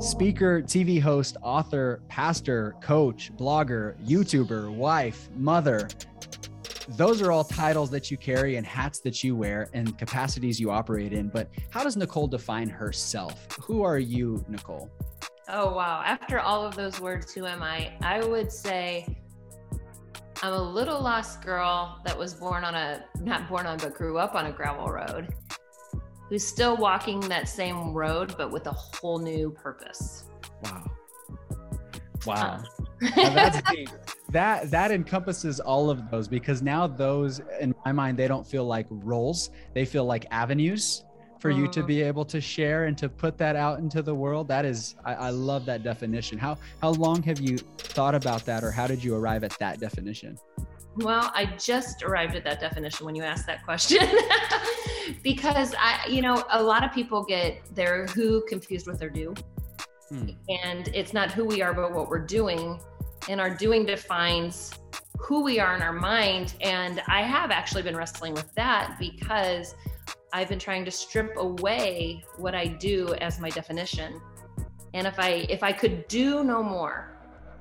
Speaker, TV host, author, pastor, coach, blogger, YouTuber, wife, mother. Those are all titles that you carry and hats that you wear and capacities you operate in. But how does Nicole define herself? Who are you, Nicole? Oh, wow. After all of those words, who am I? I would say I'm a little lost girl that was born on a, not born on, but grew up on a gravel road, who's still walking that same road, but with a whole new purpose. Wow. Wow. that's deep. That that encompasses all of those because now those in my mind they don't feel like roles. They feel like avenues for you to mm-hmm. be able to share and to put that out into the world that is I, I, love that definition how how long have you thought about that or how did you arrive at that definition well i just arrived at that definition when you asked that question because i you know a lot of people get their who confused with their do hmm. and it's not who we are but what we're doing and our doing defines who we are in our mind and i have actually been wrestling with that because I've been trying to strip away what I do as my definition. And if I if I could do no more,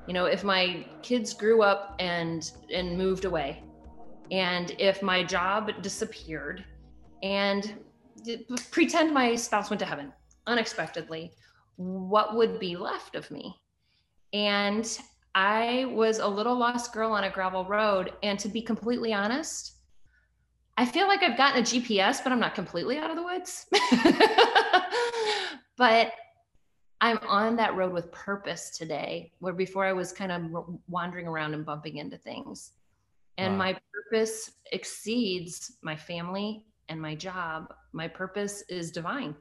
you know, if my kids grew up and and moved away, and if my job disappeared, and pretend my spouse went to heaven unexpectedly, what would be left of me? And I was a little lost girl on a gravel road. And to be completely honest, I feel like I've gotten a GPS, but I'm not completely out of the woods. but I'm on that road with purpose today, where before I was kind of wandering around and bumping into things. And wow. my purpose exceeds my family and my job. My purpose is divine.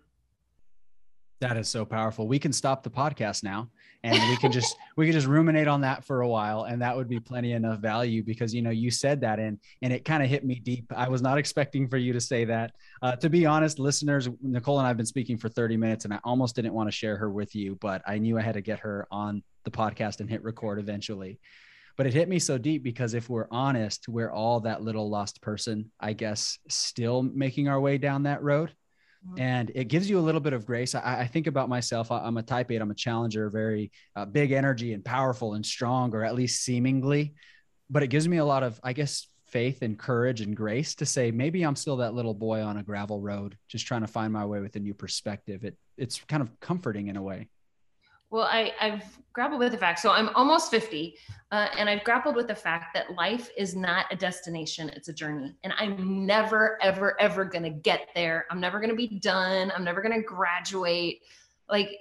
That is so powerful. We can stop the podcast now and we can just we can just ruminate on that for a while and that would be plenty enough value because you know you said that and and it kind of hit me deep. I was not expecting for you to say that. Uh, to be honest, listeners, Nicole and I've been speaking for 30 minutes and I almost didn't want to share her with you, but I knew I had to get her on the podcast and hit record eventually. But it hit me so deep because if we're honest, we're all that little lost person, I guess, still making our way down that road Mm-hmm. and it gives you a little bit of grace. I, I think about myself. I, am a type eight. I'm a challenger, very uh, big energy and powerful and strong, or at least seemingly. But it gives me a lot of, I guess, faith and courage and grace to say maybe I'm still that little boy on a gravel road, just trying to find my way with a new perspective. It it's kind of comforting in a way. Well, I, have grappled with the fact. So I'm almost 50, uh, and I've grappled with the fact that life is not a destination, it's a journey. And I'm never, ever, ever going to get there. I'm never going to be done. I'm never going to graduate. Like,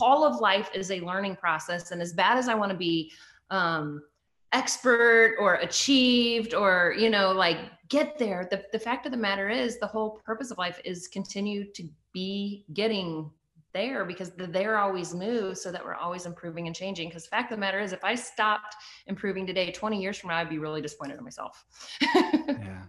all of life is a learning process. And as bad as I want to be, um, expert or achieved or you know like get there the, the fact of the matter is the whole purpose of life is continue to be getting there because the there always moves so that we're always improving and changing. Because the fact of the matter is, if I stopped improving today, 20 years from now, I'd be really disappointed in myself. yeah.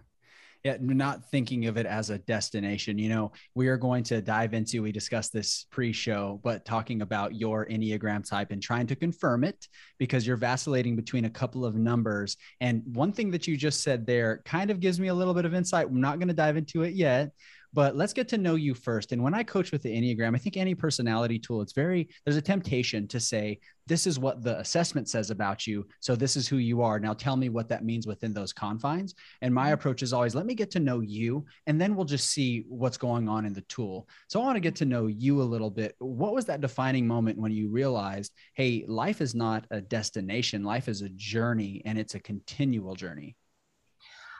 Yeah, not thinking of it as a destination. You know, we are going to dive into, we discussed this pre show, but talking about your Enneagram type and trying to confirm it because you're vacillating between a couple of numbers. And one thing that you just said there kind of gives me a little bit of insight. I'm not going to dive into it yet, but let's get to know you first. And when I coach with the Enneagram, I think any personality tool, it's very, there's a temptation to say, this is what the assessment says about you. So this is who you are. Now tell me what that means within those confines. And my mm-hmm. approach is always, let me get to know you, and then we'll just see what's going on in the tool. So I want to get to know you a little bit. What was that defining moment when you realized, hey, life is not a destination, life is a journey, and it's a continual journey?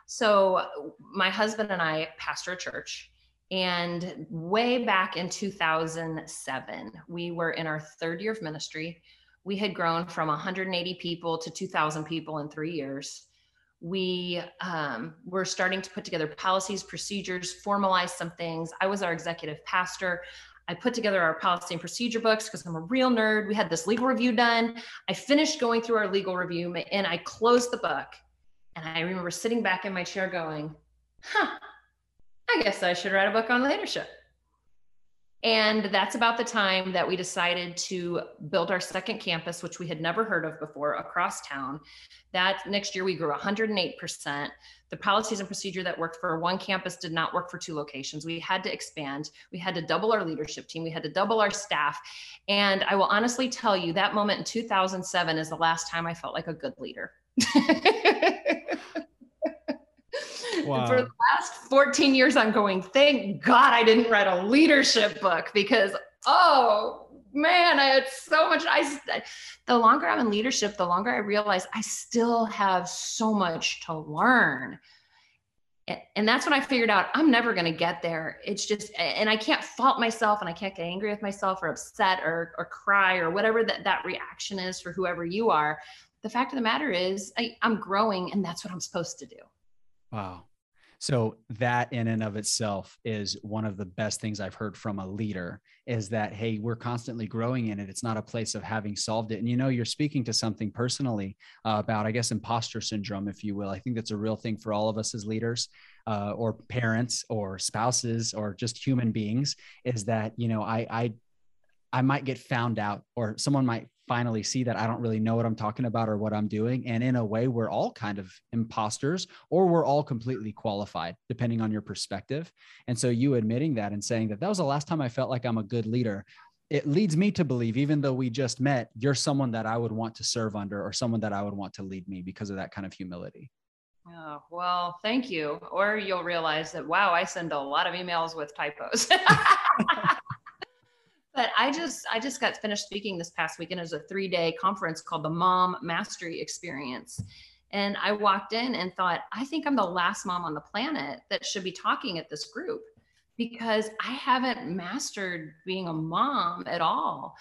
So, my husband and I pastor a church, and way back in 2007, we were in our third year of ministry. We had grown from 180 people to 2,000 people in three years. We um, were starting to put together policies, procedures, formalize some things. I was our executive pastor. I put together our policy and procedure books because I'm a real nerd. We had this legal review done. I finished going through our legal review and I closed the book. And I remember sitting back in my chair going, huh, I guess I should write a book on leadership. And that's about the time that we decided to build our second campus, which we had never heard of before, across town. That next year we grew 108%. The policies and procedure that worked for one campus did not work for two locations. We had to expand. We had to double our leadership team. We had to double our staff. And I will honestly tell you that moment in 2007 is the last time I felt like a good leader. Wow. For the last 14 years, I'm going, thank God I didn't write a leadership book because, oh man, I had so much. I, the longer I'm in leadership, the longer I realize I still have so much to learn. And that's when I figured out I'm never going to get there. It's just, and I can't fault myself and I can't get angry with myself or upset or, or cry or whatever that, that reaction is for whoever you are. The fact of the matter is, I, I'm growing and that's what I'm supposed to do. Wow. So that in and of itself is one of the best things I've heard from a leader is that, hey, we're constantly growing in it. It's not a place of having solved it. And you know, you're speaking to something personally uh, about, I guess, imposter syndrome, if you will. I think that's a real thing for all of us as leaders. Uh, or parents or spouses or just human beings is that you know I, I I might get found out or someone might finally see that I don't really know what I'm talking about or what I'm doing. And in a way, we're all kind of imposters or we're all completely qualified, depending on your perspective. And so you admitting that and saying that that was the last time I felt like I'm a good leader. It leads me to believe, even though we just met, you're someone that I would want to serve under or someone that I would want to lead me because of that kind of humility. Oh, well, thank you. Or you'll realize that, wow, I send a lot of emails with typos. but i just i just got finished speaking this past weekend. It was a three day conference called the mom mastery experience. And i walked in and thought i think i'm the last mom on the planet that should be talking at this group because i haven't mastered being a mom at all.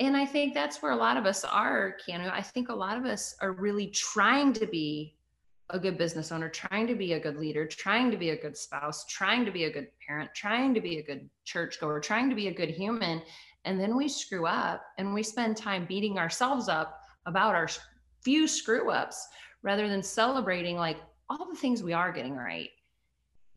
And i think that's where a lot of us are Keanu. i think a lot of us are really trying to be a good business owner, trying to be a good leader, trying to be a good spouse, trying to be a good parent, trying to be a good churchgoer, trying to be a good human. And then we screw up and we spend time beating ourselves up about our few screw ups rather than celebrating like all the things we are getting right.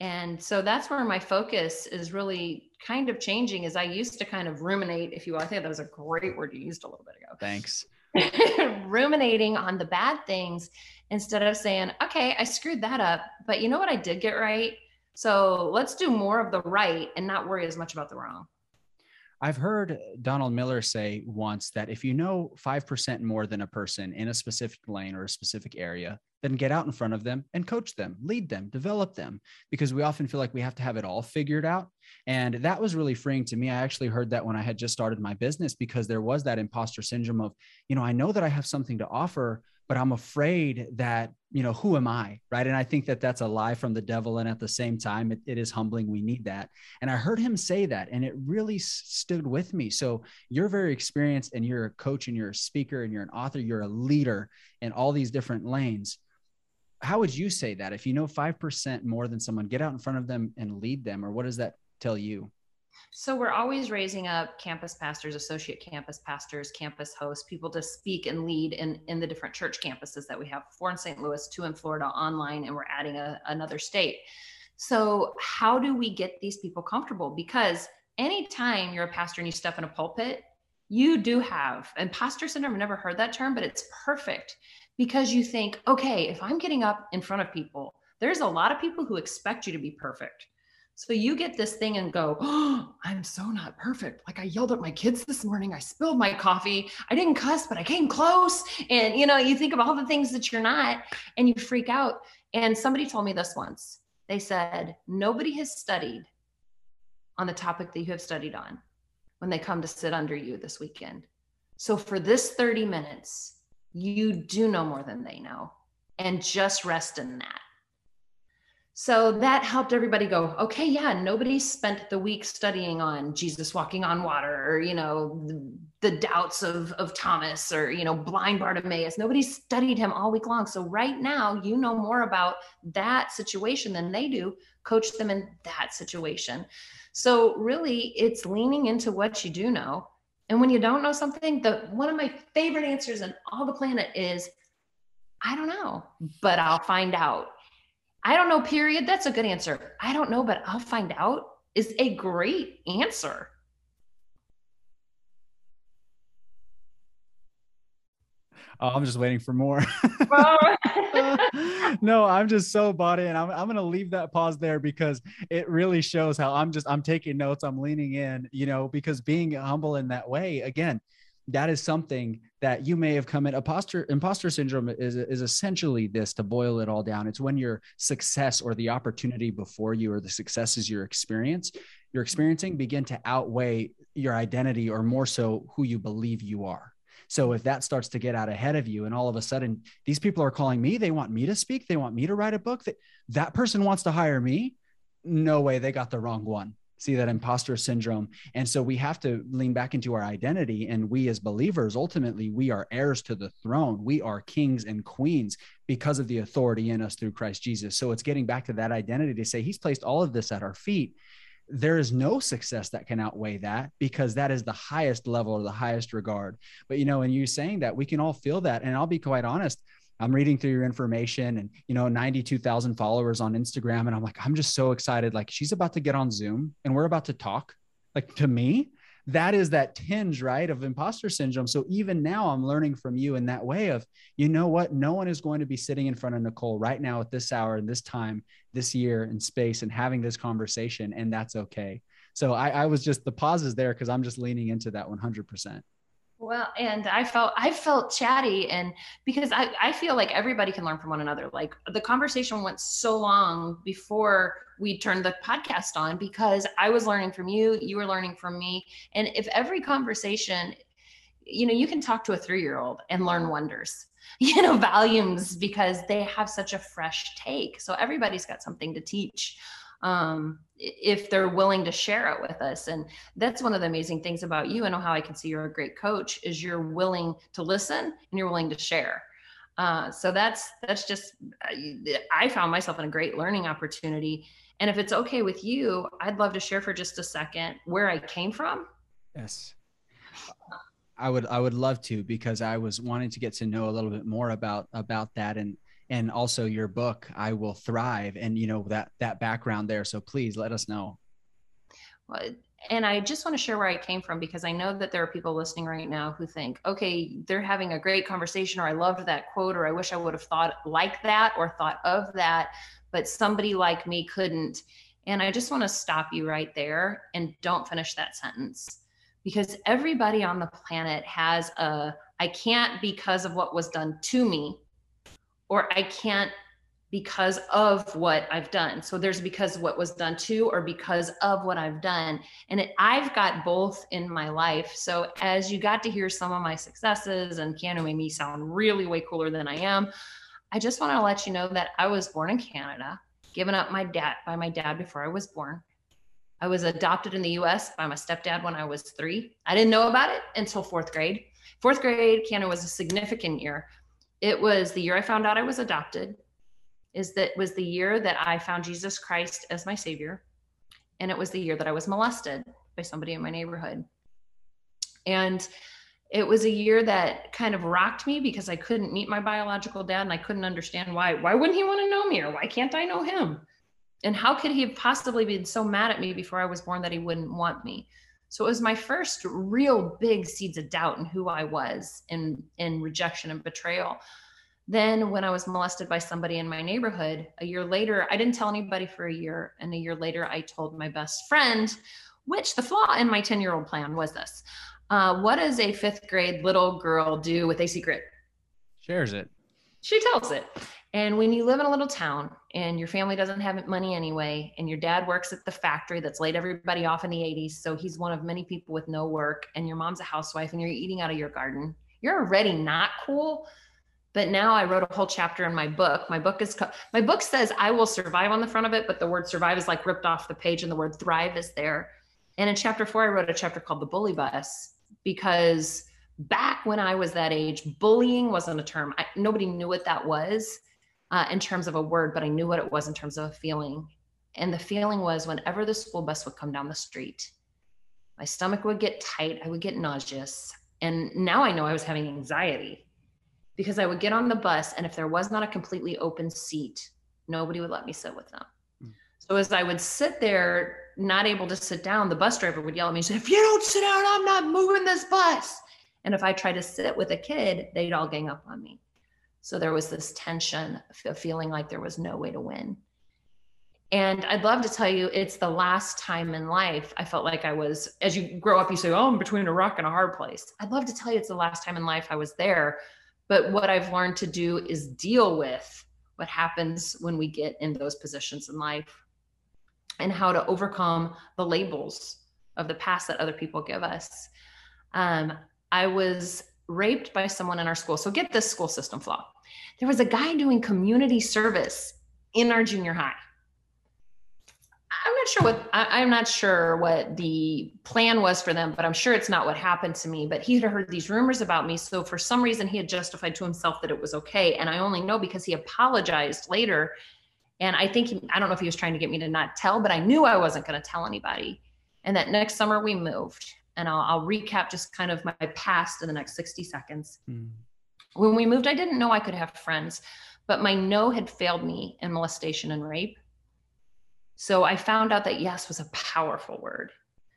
And so that's where my focus is really kind of changing as I used to kind of ruminate, if you will. I think that was a great word you used a little bit ago. Thanks. ruminating on the bad things instead of saying, okay, I screwed that up, but you know what I did get right? So let's do more of the right and not worry as much about the wrong. I've heard Donald Miller say once that if you know 5% more than a person in a specific lane or a specific area, then get out in front of them and coach them, lead them, develop them, because we often feel like we have to have it all figured out. And that was really freeing to me. I actually heard that when I had just started my business because there was that imposter syndrome of, you know, I know that I have something to offer, but I'm afraid that, you know, who am I? Right. And I think that that's a lie from the devil. And at the same time, it, it is humbling. We need that. And I heard him say that, and it really stood with me. So you're very experienced and you're a coach and you're a speaker and you're an author, you're a leader in all these different lanes. How would you say that if you know 5% more than someone, get out in front of them and lead them? Or what does that tell you? So we're always raising up campus pastors, associate campus pastors, campus hosts, people to speak and lead in, in the different church campuses that we have four in St. Louis, two in Florida online, and we're adding a, another state. So how do we get these people comfortable? Because anytime you're a pastor and you step in a pulpit, you do have, imposter syndrome, I've never heard that term, but it's perfect because you think, okay, if I'm getting up in front of people, there's a lot of people who expect you to be perfect. So you get this thing and go, oh, I'm so not perfect. Like I yelled at my kids this morning. I spilled my coffee. I didn't cuss, but I came close. And you know, you think of all the things that you're not and you freak out. And somebody told me this once. They said, nobody has studied on the topic that you have studied on when they come to sit under you this weekend. So for this 30 minutes, you do know more than they know and just rest in that. So that helped everybody go, okay, yeah, nobody spent the week studying on Jesus walking on water or, you know, the, the doubts of, of Thomas or, you know, blind Bartimaeus. Nobody studied him all week long. So right now, you know more about that situation than they do. Coach them in that situation. So really, it's leaning into what you do know. And when you don't know something, the one of my favorite answers on all the planet is, I don't know, but I'll find out I don't know, period. That's a good answer. I don't know, but I'll find out. is a great answer. Oh, I'm just waiting for more. Oh. no, I'm just so bought in. I'm, I'm going to leave that pause there because it really shows how I'm just, I'm taking notes. I'm leaning in, you know, because being humble in that way, again, that is something that you may have come in imposter imposter syndrome is, is essentially this to boil it all down. It's when your success or the opportunity before you or the successes you're experience you're experiencing begin to outweigh your identity or more so who you believe you are. So if that starts to get out ahead of you and all of a sudden these people are calling me they want me to speak they want me to write a book that that person wants to hire me no way they got the wrong one see that imposter syndrome. And so we have to lean back into our identity. And we, as believers, ultimately, we are heirs to the throne. We are kings and queens because of the authority in us through Christ Jesus. So it's getting back to that identity to say, He's placed all of this at our feet. There is no success that can outweigh that because that is the highest level or the highest regard. But, you know, and you saying that, we can all feel that. And I'll be quite honest, I'm reading through your information and, you know, 92,000 followers on Instagram. And I'm like, I'm just so excited. Like she's about to get on Zoom and we're about to talk. Like to me, that is that tinge, right, of imposter syndrome. So even now, I'm learning from you in that way of, you know what? No one is going to be sitting in front of Nicole right now at this hour and this time, this year in space and having this conversation. And that's okay. So I, I was just the pauses there because I'm just leaning into that 100%. Well, and I felt I felt chatty and because I, I feel like everybody can learn from one another. Like the conversation went so long before we turned the podcast on because I was learning from you, you were learning from me. And if every conversation, you know, you can talk to a three-year-old and learn wonders, you know, volumes because they have such a fresh take. So everybody's got something to teach um, if they're willing to share it with us. And that's one of the amazing things about you. Know how I can see you're a great coach is you're willing to listen and you're willing to share. Uh, so that's that's just I found myself in a great learning opportunity. And if it's okay with you, I'd love to share for just a second where I came from. Yes. I would I would love to because I was wanting to get to know a little bit more about about that and and also your book i will thrive and you know that that background there. So please let us know. Well, and i just want to share where i came from because i know that there are people listening right now who think okay they're having a great conversation or i loved that quote or i wish i would have thought like that or thought of that but somebody like me couldn't. And i just want to stop you right there and don't finish that sentence because everybody on the planet has a i can't because of what was done to me or I can't because of what I've done. So there's because what was done to or because of what I've done. And it, I've got both in my life. So as you got to hear some of my successes and Keanu made me sound really way cooler than I am, I just want to let you know that I was born in Canada, given up my dad by my dad before I was born. I was adopted in the US by my stepdad when I was three. I didn't know about it until fourth grade. Fourth grade, Canada was a significant year it was the year I found out I was adopted, is that was the year that I found Jesus Christ as my savior. And it was the year that I was molested by somebody in my neighborhood. And it was a year that kind of rocked me because I couldn't meet my biological dad and I couldn't understand why. Why wouldn't he want to know me or why can't I know him? And how could he have possibly been so mad at me before I was born that he wouldn't want me? So it was my first real big seeds of doubt in who I was in in rejection and betrayal. Then when I was molested by somebody in my neighborhood, a year later, I didn't tell anybody for a year. And a year later, I told my best friend, which the flaw in my 10 year old plan was this. Uh, what does a fifth grade little girl do with a secret? Shares it. She tells it. And when you live in a little town and your family doesn't have money anyway, and your dad works at the factory that's laid everybody off in the 80s, so he's one of many people with no work, and your mom's a housewife and you're eating out of your garden, you're already not cool. But now I wrote a whole chapter in my book. My book is my book says I will survive on the front of it, but the word survive is like ripped off the page and the word thrive is there. And in chapter four, I wrote a chapter called The Bully Bus because back when I was that age, bullying wasn't a term. I, nobody knew what that was uh, in terms of a word, but I knew what it was in terms of a feeling. And the feeling was whenever the school bus would come down the street, my stomach would get tight, I would get nauseous. And now I know I was having anxiety because I would get on the bus, and if there was not a completely open seat, nobody would let me sit with them. Mm. So as I would sit there not able to sit down, the bus driver would yell at me say, If you don't sit down, I'm not moving this bus. And if I tried to sit with a kid, they'd all gang up on me. So there was this tension of feeling like there was no way to win. And I'd love to tell you, it's the last time in life I felt like I was, as you grow up, you say, Oh, I'm between a rock and a hard place. I'd love to tell you it's the last time in life I was there. But what I've learned to do is deal with what happens when we get in those positions in life and how to overcome the labels of the past that other people give us. Um, I was raped by someone in our school. So get this school system flaw. There was a guy doing community service in our junior high. I'm not sure what I, am not sure what the plan was for them, but I'm sure it's not what happened to me. But he had heard these rumors about me, so for some reason he had justified to himself that it was okay, and I only know because he apologized later. And I think he, I don't know if he was trying to get me to not tell, but I knew I wasn't going to tell anybody. And that next summer we moved, and I'll, I'll, recap just kind of my past in the next 60 seconds. Mm. When we moved, I didn't know I could have friends, but my no had failed me in molestation and rape. So I found out that yes was a powerful word.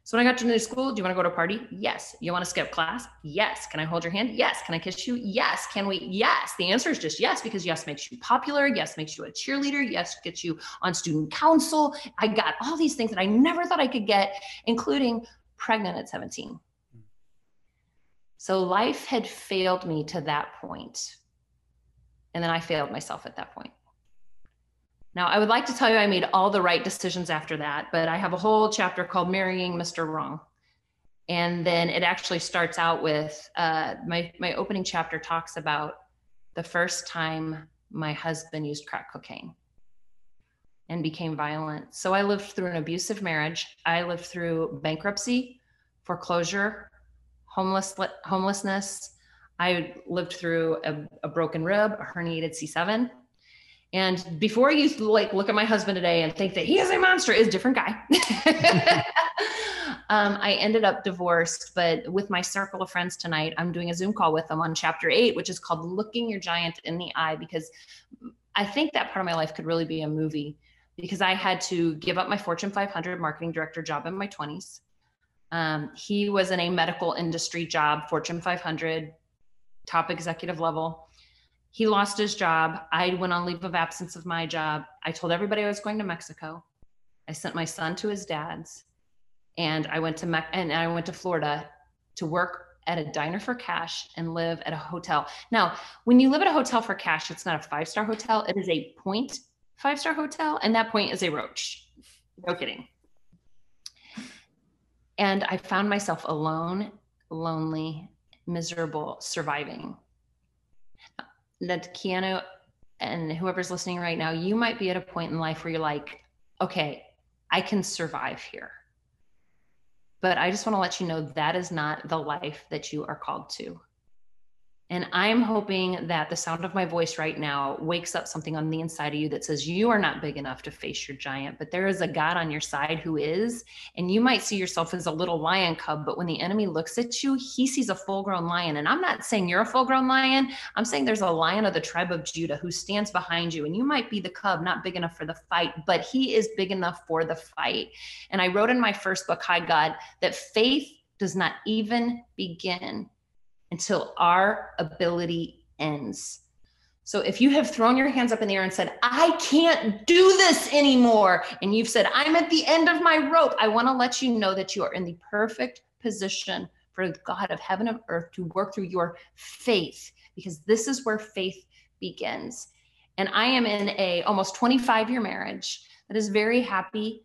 So when I got to new school, do you want to go to a party? Yes. You want to skip class? Yes. Can I hold your hand? Yes. Can I kiss you? Yes. Can we? Yes. The answer is just yes, because yes makes you popular. Yes makes you a cheerleader. Yes gets you on student council. I got all these things that I never thought I could get, including pregnant at 17. So life had failed me to that point. And then I failed myself at that point. Now, I would like to tell you I made all the right decisions after that, but I have a whole chapter called Marrying Mr. Wrong. And then it actually starts out with uh, my, my opening chapter talks about the first time my husband used crack cocaine and became violent. So I lived through an abusive marriage. I lived through bankruptcy, foreclosure, homeless homelessness. I lived through a, a broken rib, a herniated C7, and before you like look at my husband today and think that he is a monster, is a different guy. um, I ended up divorced, but with my circle of friends tonight, I'm doing a Zoom call with them on chapter eight, which is called Looking Your Giant in the Eye, because I think that part of my life could really be a movie because I had to give up my Fortune 500 marketing director job in my 20s. Um, he was in a medical industry job, Fortune 500, top executive level he lost his job. I went on leave of absence of my job. I told everybody I was going to Mexico. I sent my son to his dad's, and I went to Me- and I went to Florida to work at a diner for cash and live at a hotel. Now, when you live at a hotel for cash, it's not a five star hotel. It is a point five star hotel, and that point is a roach. No kidding. And I found myself alone, lonely, miserable, surviving that Keanu and whoever's listening right now, you might be at a point in life where you're like, okay, I can survive here. But I just want to let you know that is not the life that you are called to. And I'm hoping that the sound of my voice right now wakes up something on the inside of you that says you are not big enough to face your giant, but there is a God on your side who is. And you might see yourself as a little lion cub, but when the enemy looks at you, he sees a full grown lion. And I'm not saying you're a full grown lion. I'm saying there's a lion of the tribe of Judah who stands behind you. And you might be the cub, not big enough for the fight, but he is big enough for the fight. And I wrote in my first book, High God, that faith does not even begin until our ability ends. So if you have thrown your hands up in the air and said, I can't do this anymore, and you've said, I'm at the end of my rope, I want to let you know that you are in the perfect position for God of heaven and earth to work through your faith, because this is where faith begins. And I am in a almost 25 year marriage that is very happy.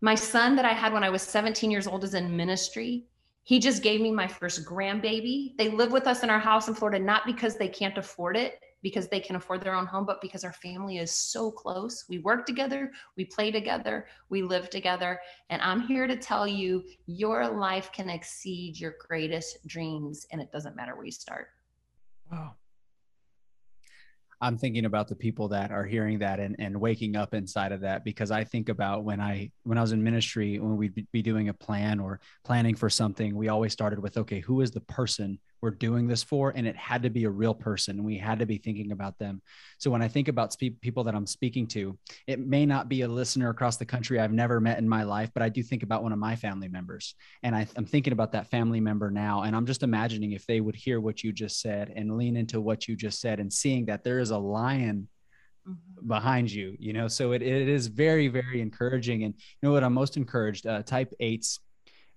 My son that I had when I was 17 years old is in ministry. He just gave me my first grandbaby. They live with us in our house in Florida, not because they can't afford it, because they can afford their own home, but because our family is so close. We work together, we play together, we live together. And I'm here to tell you your life can exceed your greatest dreams, and it doesn't matter where you start. Wow. I'm thinking about the people that are hearing that and, and waking up inside of that because I think about when I when I was in ministry when we'd be doing a plan or planning for something we always started with okay who is the person we're doing this for and it had to be a real person and we had to be thinking about them so when i think about spe- people that i'm speaking to it may not be a listener across the country i've never met in my life but i do think about one of my family members and I, i'm thinking about that family member now and i'm just imagining if they would hear what you just said and lean into what you just said and seeing that there is a lion mm-hmm. behind you you know so it, it is very very encouraging and you know what i'm most encouraged uh, type 8s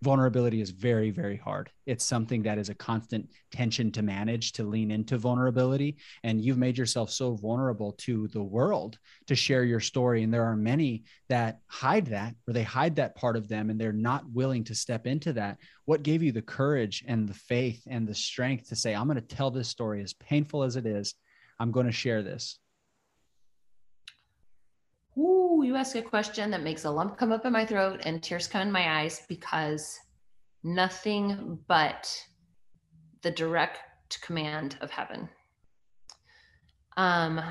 vulnerability is very very hard. It's something that is a constant tension to manage to lean into vulnerability. And you've made yourself so vulnerable to the world to share your story. And there are many that hide that or they hide that part of them and they're not willing to step into that. What gave you the courage and the faith and the strength to say i'm going to tell this story as painful as it is i'm going to share this You ask a question that makes a lump come up in my throat and tears come in my eyes because nothing but the direct command of heaven. Um,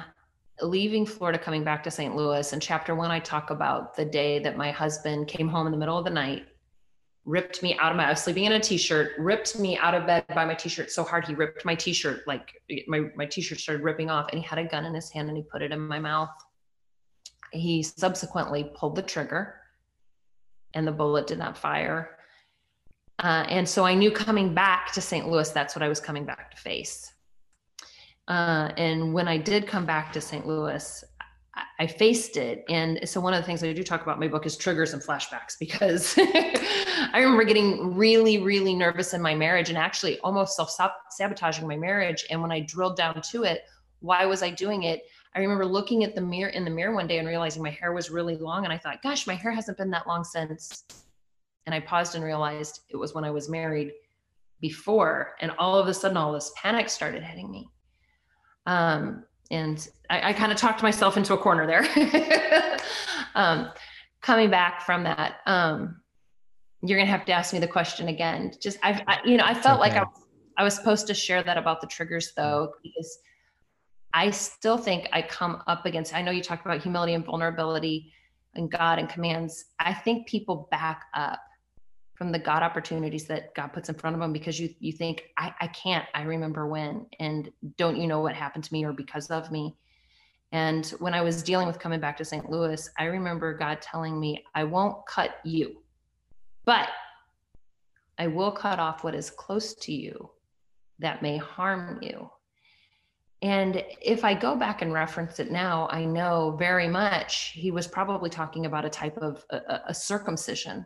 leaving Florida, coming back to St. Louis, in chapter one, I talk about the day that my husband came home in the middle of the night, ripped me out of my, I was sleeping in a t-shirt, ripped me out of bed by my t-shirt so hard he ripped my t-shirt, like my, my t-shirt started ripping off and he had a gun in his hand and he put it in my mouth he subsequently pulled the trigger and the bullet did not fire. Uh, and so I knew coming back to St. Louis, that's what I was coming back to face. Uh, and when I did come back to St. Louis, I, I faced it. And so one of the things I do talk about in my book is triggers and flashbacks because I remember getting really, really nervous in my marriage and actually almost self sabotaging my marriage. And when I drilled down to it, why was I doing it? I remember looking at the mirror in the mirror one day and realizing my hair was really long. And I thought, gosh, my hair hasn't been that long since. And I paused and realized it was when I was married before. And all of a sudden, all this panic started hitting me. Um, and I, I kind of talked myself into a corner there. um, coming back from that, um, you're gonna have to ask me the question again. Just I, I you know, I felt okay. like I, I was supposed to share that about the triggers though, because I still think I come up against, I know you talk about humility and vulnerability and God and commands. I think people back up from the God opportunities that God puts in front of them because you you think I, I can't. I remember when, and don't you know what happened to me or because of me. And when I was dealing with coming back to St. Louis, I remember God telling me, I won't cut you, but I will cut off what is close to you that may harm you. And if I go back and reference it now, I know very much he was probably talking about a type of a, a circumcision.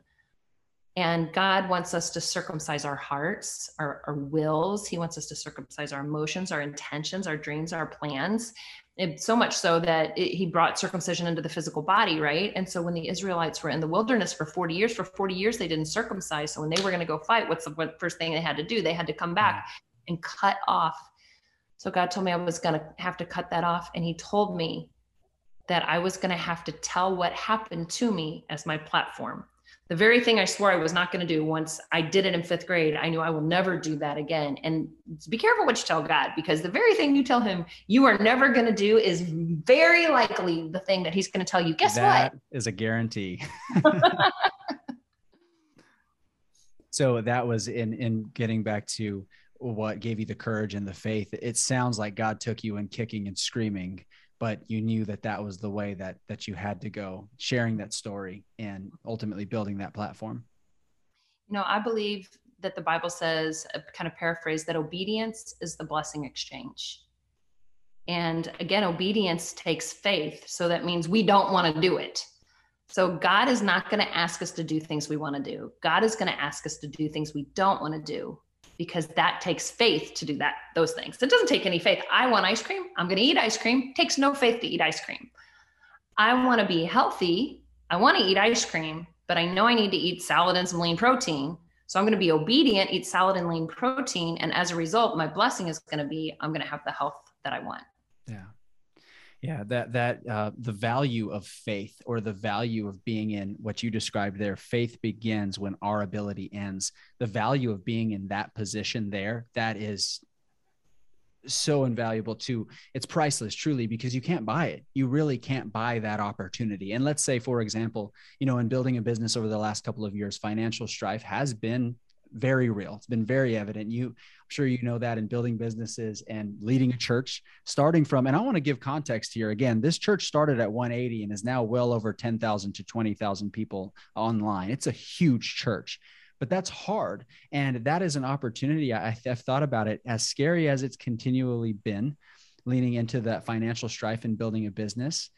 And God wants us to circumcise our hearts, our, our, wills. He wants us to circumcise our emotions, our intentions, our dreams, our plans. And so much so that it, he brought circumcision into the physical body, right? And so when the Israelites were in the wilderness for 40 years, for 40 years, they didn't circumcise. So when they were going to go fight, what's the first thing they had to do? They had to come back mm. and cut off so God told me I was going to have to cut that off. And He told me that I was going to have to tell what happened to me as my platform. The very thing I swore I was not going to do once I did it in fifth grade, I knew I will never do that again. And be careful what you tell God because the very thing you tell him you are never going to do is very likely the thing that he's going to tell you. Guess that what? That is a guarantee. so that was in in getting back to what gave you the courage and the faith. It sounds like god took you in kicking and screaming but you knew that that was the way that that you had to go sharing that story and ultimately building that platform. You know i believe that the bible says a kind of paraphrase that obedience is the blessing exchange. And again obedience takes faith so that means we don't want to do it. So God is not going to ask us to do things we want to do. God is going to ask us to do things we don't want to do because that takes faith to do that those things. It doesn't take any faith. I want ice cream. I'm going to eat ice cream. It takes no faith to eat ice cream. I want to be healthy. I want to eat ice cream, but I know I need to eat salad and some lean protein. So I'm going to be obedient, eat salad and lean protein, and as a result, my blessing is going to be I'm going to have the health that I want. Yeah yeah that that uh, the value of faith or the value of being in what you described there faith begins when our ability ends. The value of being in that position there that is so invaluable too. It's priceless truly because you can't buy it. You really can't buy that opportunity. And let's say for example you know in building a business over the last couple of years financial strife has been very real. It's been very evident. You, I'm sure you know that in building businesses and leading a church, starting from, and I want to give context here. Again, this church started at 180 and is now well over 10,000 to 20,000 people online. It's a huge church but that's hard. And that is an opportunity. I, have thought about it as scary as it's continually been, leaning into that financial strife and building a business.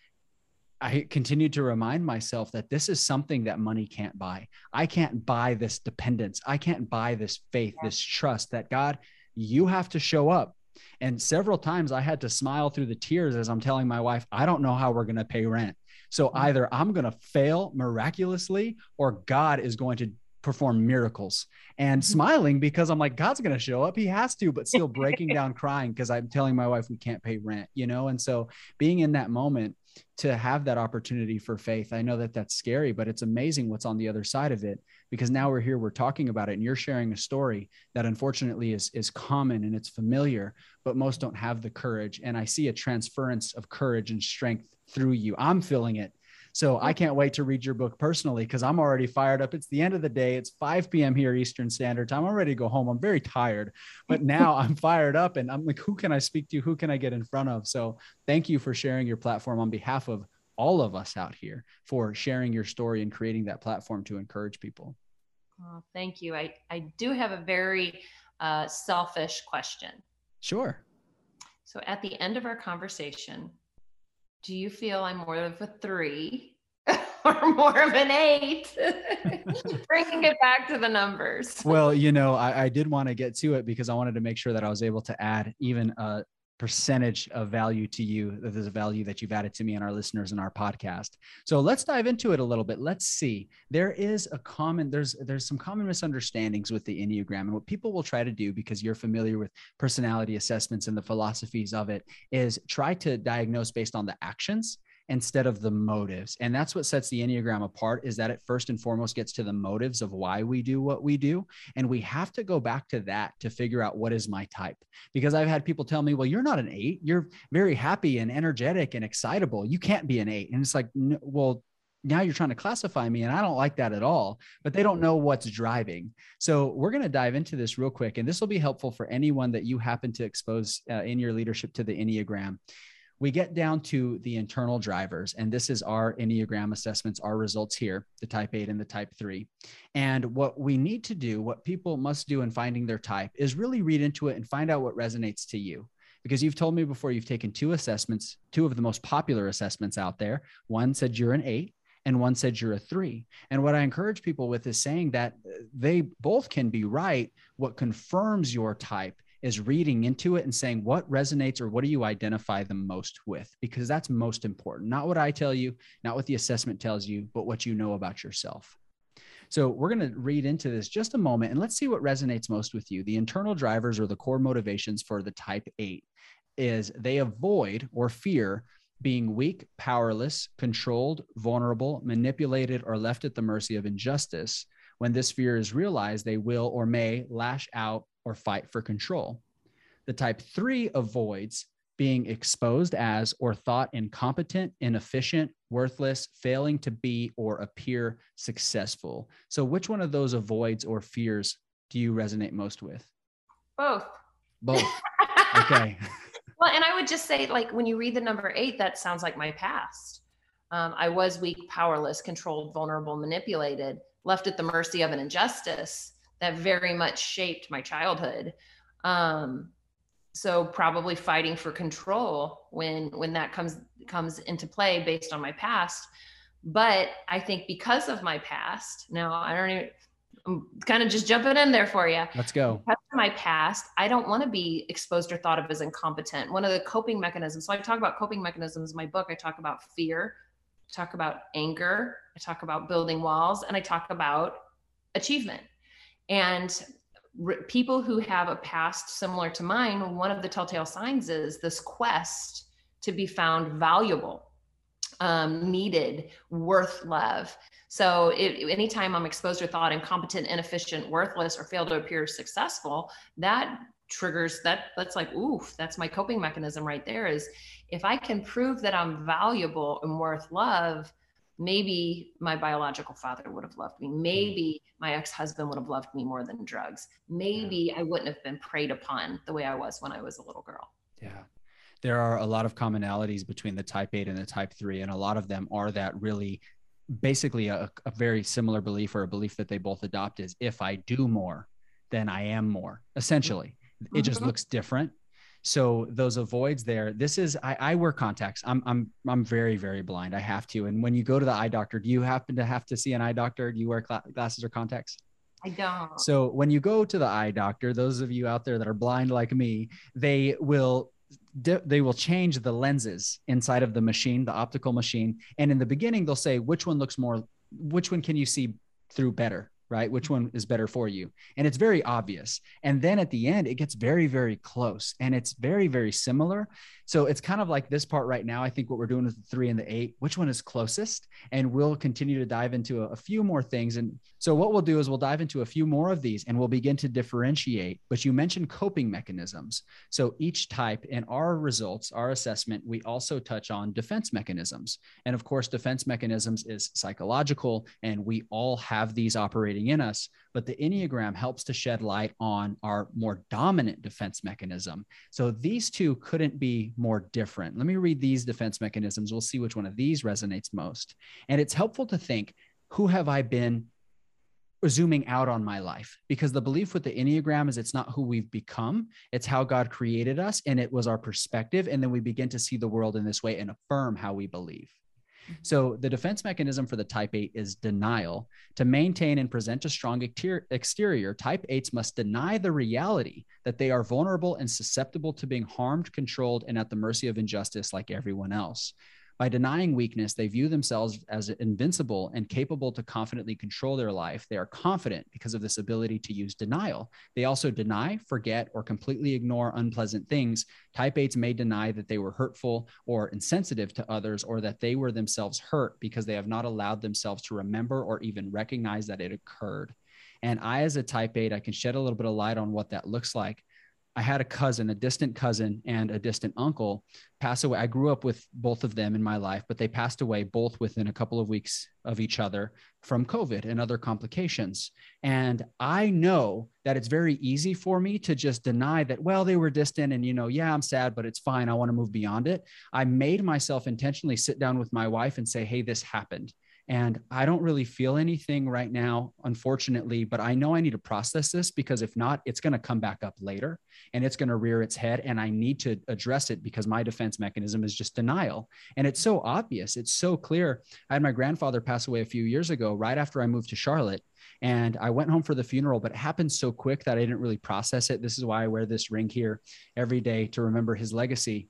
I continue to remind myself that this is something that money can't buy. I can't buy this dependence. I can't buy this faith, yeah. this trust that God, you have to show up. And several times I had to smile through the tears as I'm telling my wife, I don't know how we're going to pay rent. So mm-hmm. either I'm going to fail miraculously or God is going to perform miracles and mm-hmm. smiling because I'm like, God's going to show up. He has to, but still breaking down crying because I'm telling my wife we can't pay rent, you know? And so being in that moment to have that opportunity for faith, I know that that's scary, but it's amazing what's on the other side of it because now we're here, we're talking about it, and you're sharing a story that unfortunately is, is common and it's familiar, but most don't have the courage. And I see a transference of courage and strength through you. I'm feeling it so I can't wait to read your book personally because I'm already fired up. It's the end of the day. It's 5 p.m. here Eastern Standard Time. I'm ready to go home. I'm very tired, but now I'm fired up and I'm like, who can I speak to? Who can I get in front of? So thank you for sharing your platform on behalf of all of us out here for sharing your story and creating that platform to encourage people. Oh, thank you. I, I do have a very uh, selfish question. Sure. So at the end of our conversation, do you feel I'm more of a three or more of an eight? Bringing it back to the numbers. Well, you know, I, I did want to get to it because I wanted to make sure that I was able to add even a percentage of value to you that there's a value that you've added to me and our listeners in our podcast. So let's dive into it a little bit. Let's see. There is a common there's there's some common misunderstandings with the enneagram and what people will try to do because you're familiar with personality assessments and the philosophies of it is try to diagnose based on the actions instead of the motives. And that's what sets the Enneagram apart is that it first and foremost gets to the motives of why we do what we do. And we have to go back to that to figure out what is my type. Because I've had people tell me, well, you're not an eight. You're very happy and energetic and excitable. You can't be an eight. And it's like, well, now you're trying to classify me and i don't like that at all but they don't know what's driving so we're going to dive into this real quick and this will be helpful for anyone that you happen to expose uh, in your leadership to the enneagram we get down to the internal drivers, and this is our Enneagram assessments, our results here, the type 8 and the type 3. And what we need to do, what people must do in finding their type, is really read into it and find out what resonates to you. Because you've told me before you've taken two assessments, two of the most popular assessments out there. One said you're an eight, and one said you're a three. And what I encourage people with is saying that they both can be right. What confirms your type is reading into it and saying what resonates or what do you identify the most with? Because that's most important. Not what i tell you not what the assessment tells you but what you know about yourself. So we're going to read into this just a moment and let's see what resonates most with you. The internal drivers or the core motivations for the type 8 is they avoid or fear being weak powerless controlled vulnerable manipulated or left at the mercy of injustice. When this fear is realized they will or may lash out or fight for control. The type three avoids being exposed as or thought incompetent, inefficient, worthless, failing to be or appear successful. So, which one of those avoids or fears do you resonate most with? Both. Both. okay. well, and I would just say, like, when you read the number eight, that sounds like my past. Um, I was weak, powerless, controlled, vulnerable, manipulated, left at the mercy of an injustice that very much shaped my childhood. Um, so probably fighting for control when when that comes comes into play based on my past. But I think because of my past, now I don't even I'm kind of just jumping in there for you. Let's go. Because of my past, I don't want to be exposed or thought of as incompetent. One of the coping mechanisms. So I talk about coping mechanisms in my book. I talk about fear, I talk about anger, I talk about building walls, and I talk about achievement. And r- people who have a past similar to mine, one of the telltale signs is this quest to be found valuable, um, needed, worth love. So it, anytime I'm exposed to thought incompetent, inefficient, worthless, or fail to appear successful, that triggers that that's like oof that's my coping mechanism right there is if i can prove that i'm valuable and worth love maybe my biological father would have loved me. Maybe my ex husband would have loved me more than drugs. Maybe I wouldn't have been preyed upon the way I was when I was a little girl. Yeah. There are a lot of commonalities between the type 8 and the type 3, and a lot of them are that really basically a, a very similar belief or a belief that they both adopt is if I do more, then I am more. Essentially, it just mm-hmm. looks different so those avoids there this is I, I wear contacts. I'm i'm i'm very very blind. I have to. And when you go to the eye doctor do you happen to have to see an eye doctor? Do you wear cl- glasses or contacts? I don't. So when you go to the eye doctor, those of you out there that are blind like me, they will they will change the lenses inside of the machine, the optical machine, and in the beginning they'll say which one looks more which one can you see through better right? Which mm-hmm. one is better for you? And it's very obvious. And then at the end, it gets very, very close and it's very, very similar. So it's kind of like this part right now. I think what we're doing with the three and the eight, which one is closest? And we'll continue to dive into a, a few more things. And so what we'll do is we'll dive into a few more of these and we'll begin to differentiate. But you mentioned coping mechanisms. So each type in our results, our assessment, we also touch on defense mechanisms. And of course, defense mechanisms is psychological, and we all have these operating in us but the Enneagram helps to shed light on our more dominant defense mechanism. So these two couldn't be more different. Let me read these defense mechanisms. We'll see which one of these resonates most. And it's helpful to think who have I been zooming out on my life because the belief with the enneagram is it's not who we've become it's how god created us and it was our perspective and then we begin to see the world in this way and affirm how we believe. So the defense mechanism for the type 8 is denial. To maintain and present a strong exterior, type 8s must deny the reality that they are vulnerable and susceptible to being harmed, controlled, and at the mercy of injustice like everyone else. By denying weakness, they view themselves as invincible and capable to confidently control their life. They are confident because of this ability to use denial. They also deny, forget, or completely ignore unpleasant things. Type 8s may deny that they were hurtful or insensitive to others or that they were themselves hurt because they have not allowed themselves to remember or even recognize that it occurred. And I, as a type 8, I can shed a little bit of light on what that looks like. I had a cousin, a distant cousin, and a distant uncle pass away. I grew up with both of them in my life, but they passed away both within a couple of weeks of each other from COVID and other complications. And I know that it's very easy for me to just deny that, well, they were distant and, you know, yeah, I'm sad, but it's fine. I want to move beyond it. I made myself intentionally sit down with my wife and say, hey, this happened. And I don't really feel anything right now, unfortunately, but I know I need to process this because if not, it's going to come back up later and it's going to rear its head. And I need to address it because my defense mechanism is just denial. And it's so obvious, it's so clear. I had my grandfather pass away a few years ago, right after I moved to Charlotte. And I went home for the funeral, but it happened so quick that I didn't really process it. This is why I wear this ring here every day to remember his legacy.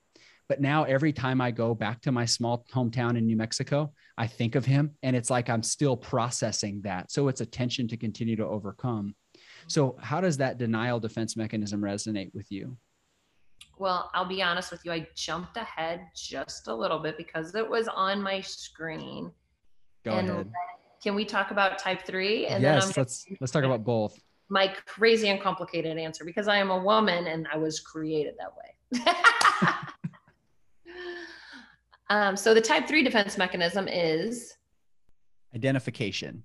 But now every time I go back to my small hometown in New Mexico, I think of him and it's like I'm still processing that. So it's a tension to continue to overcome. So, how does that denial defense mechanism resonate with you? Well, I'll be honest with you. I jumped ahead just a little bit because it was on my screen. Go and ahead. Can we talk about type three? And yes, let's let's talk about both. My crazy and complicated answer because I am a woman and I was created that way. Um, so the type three defense mechanism is identification.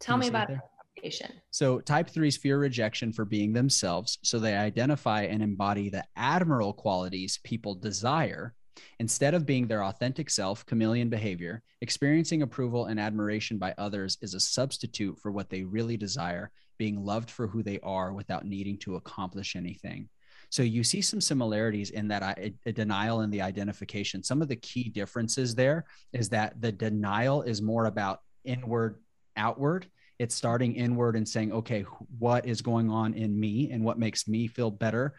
Tell me about identification. So type threes fear rejection for being themselves. So they identify and embody the admirable qualities people desire Instead of being their authentic self, chameleon behavior, experiencing approval and admiration by others is a substitute for what they really desire, being loved for who they are without needing to accomplish anything. So you see some similarities in that I, a denial and the identification. Some of the key differences there is that the denial is more about inward, outward. It's starting inward and saying, okay, what is going on in me and what makes me feel better?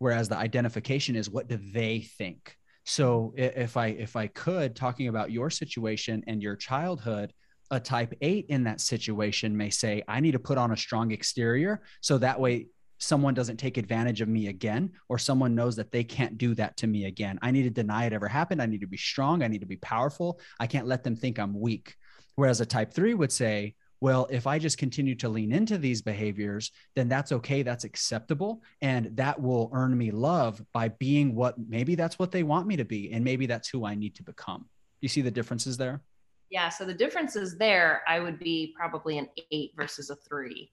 Whereas the identification is what do they think? So if I if I could talking about your situation and your childhood, a type 8 in that situation may say I need to put on a strong exterior so that way someone doesn't take advantage of me again or someone knows that they can't do that to me again. I need to deny it ever happened. I need to be strong. I need to be powerful. I can't let them think I'm weak. Whereas a type 3 would say, well, if I just continue to lean into these behaviors, then that's okay. That's acceptable. And that will earn me love by being what maybe that's what they want me to be. And maybe that's who I need to become. You see the differences there? Yeah. So the differences there, I would be probably an eight versus a three.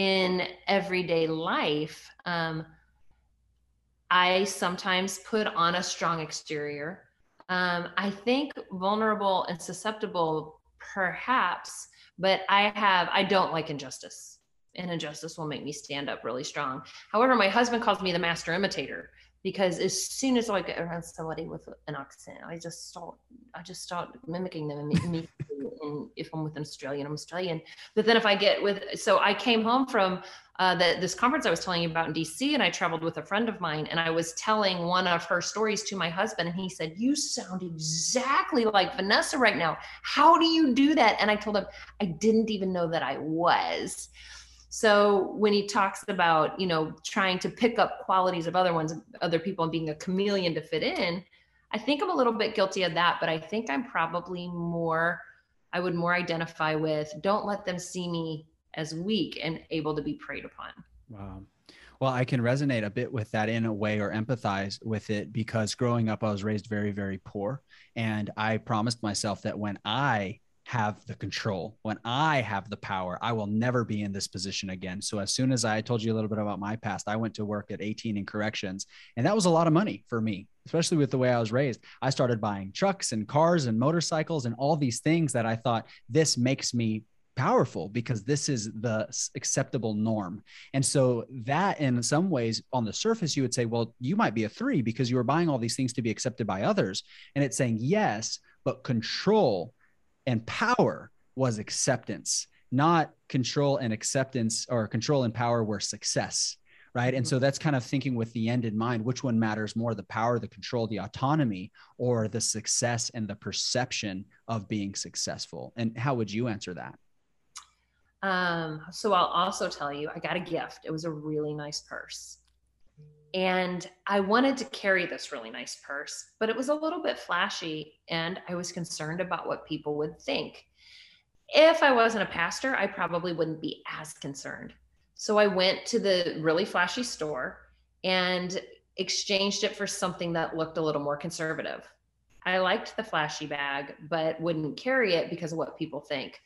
In everyday life, um, I sometimes put on a strong exterior. Um, I think vulnerable and susceptible, perhaps, but I have, I don't like injustice. And injustice will make me stand up really strong. However, my husband calls me the master imitator because as soon as I get around somebody with an accent, I just start, I just start mimicking them immediately. and if I'm with an Australian, I'm Australian. But then if I get with, so I came home from uh, the, this conference I was telling you about in DC, and I traveled with a friend of mine, and I was telling one of her stories to my husband, and he said, "You sound exactly like Vanessa right now. How do you do that?" And I told him I didn't even know that I was. So when he talks about, you know, trying to pick up qualities of other ones, other people and being a chameleon to fit in, I think I'm a little bit guilty of that, but I think I'm probably more, I would more identify with don't let them see me as weak and able to be preyed upon. Wow. Well, I can resonate a bit with that in a way or empathize with it because growing up, I was raised very, very poor. And I promised myself that when I have the control, when I have the power, I will never be in this position again. So as soon as I told you a little bit about my past, I went to work at 18 in corrections, and that was a lot of money for me, especially with the way I was raised. I started buying trucks and cars and motorcycles and all these things that I thought this makes me powerful because this is the acceptable norm. And so that in some ways on the surface you would say well you might be a 3 because you were buying all these things to be accepted by others and it's saying yes but control and power was acceptance, not control and acceptance or control and power were success. Right. And so mm-hmm. that's kind of thinking with the end in mind which one matters more the power, the control, the autonomy, or the success and the perception of being successful. And how would you answer that? Um, so I'll also tell you, I got a gift. It was a really nice purse. And I wanted to carry this really nice purse, but it was a little bit flashy and I was concerned about what people would think. If I wasn't a pastor, I probably wouldn't be as concerned. So I went to the really flashy store and exchanged it for something that looked a little more conservative. I liked the flashy bag, but wouldn't carry it because of what people think.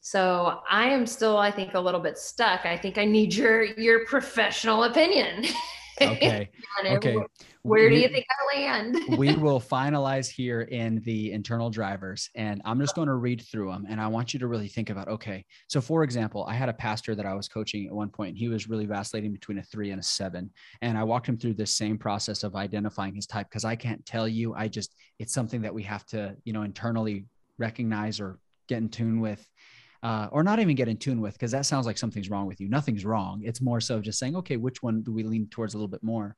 So I am still, I think, a little bit stuck. I think I need your your professional opinion. Okay. okay. Where do you think I land? we will finalize here in the internal drivers, and I'm just going to read through them. And I want you to really think about okay. So, for example, I had a pastor that I was coaching at one point, and he was really vacillating between a three and a seven. And I walked him through this same process of identifying his type because I can't tell you. I just, it's something that we have to, you know, internally recognize or get in tune with uh, or not even get in tune with because that sounds like something's wrong with you. Nothing's wrong. It's more so just saying, okay, which one do we lean towards a little bit more?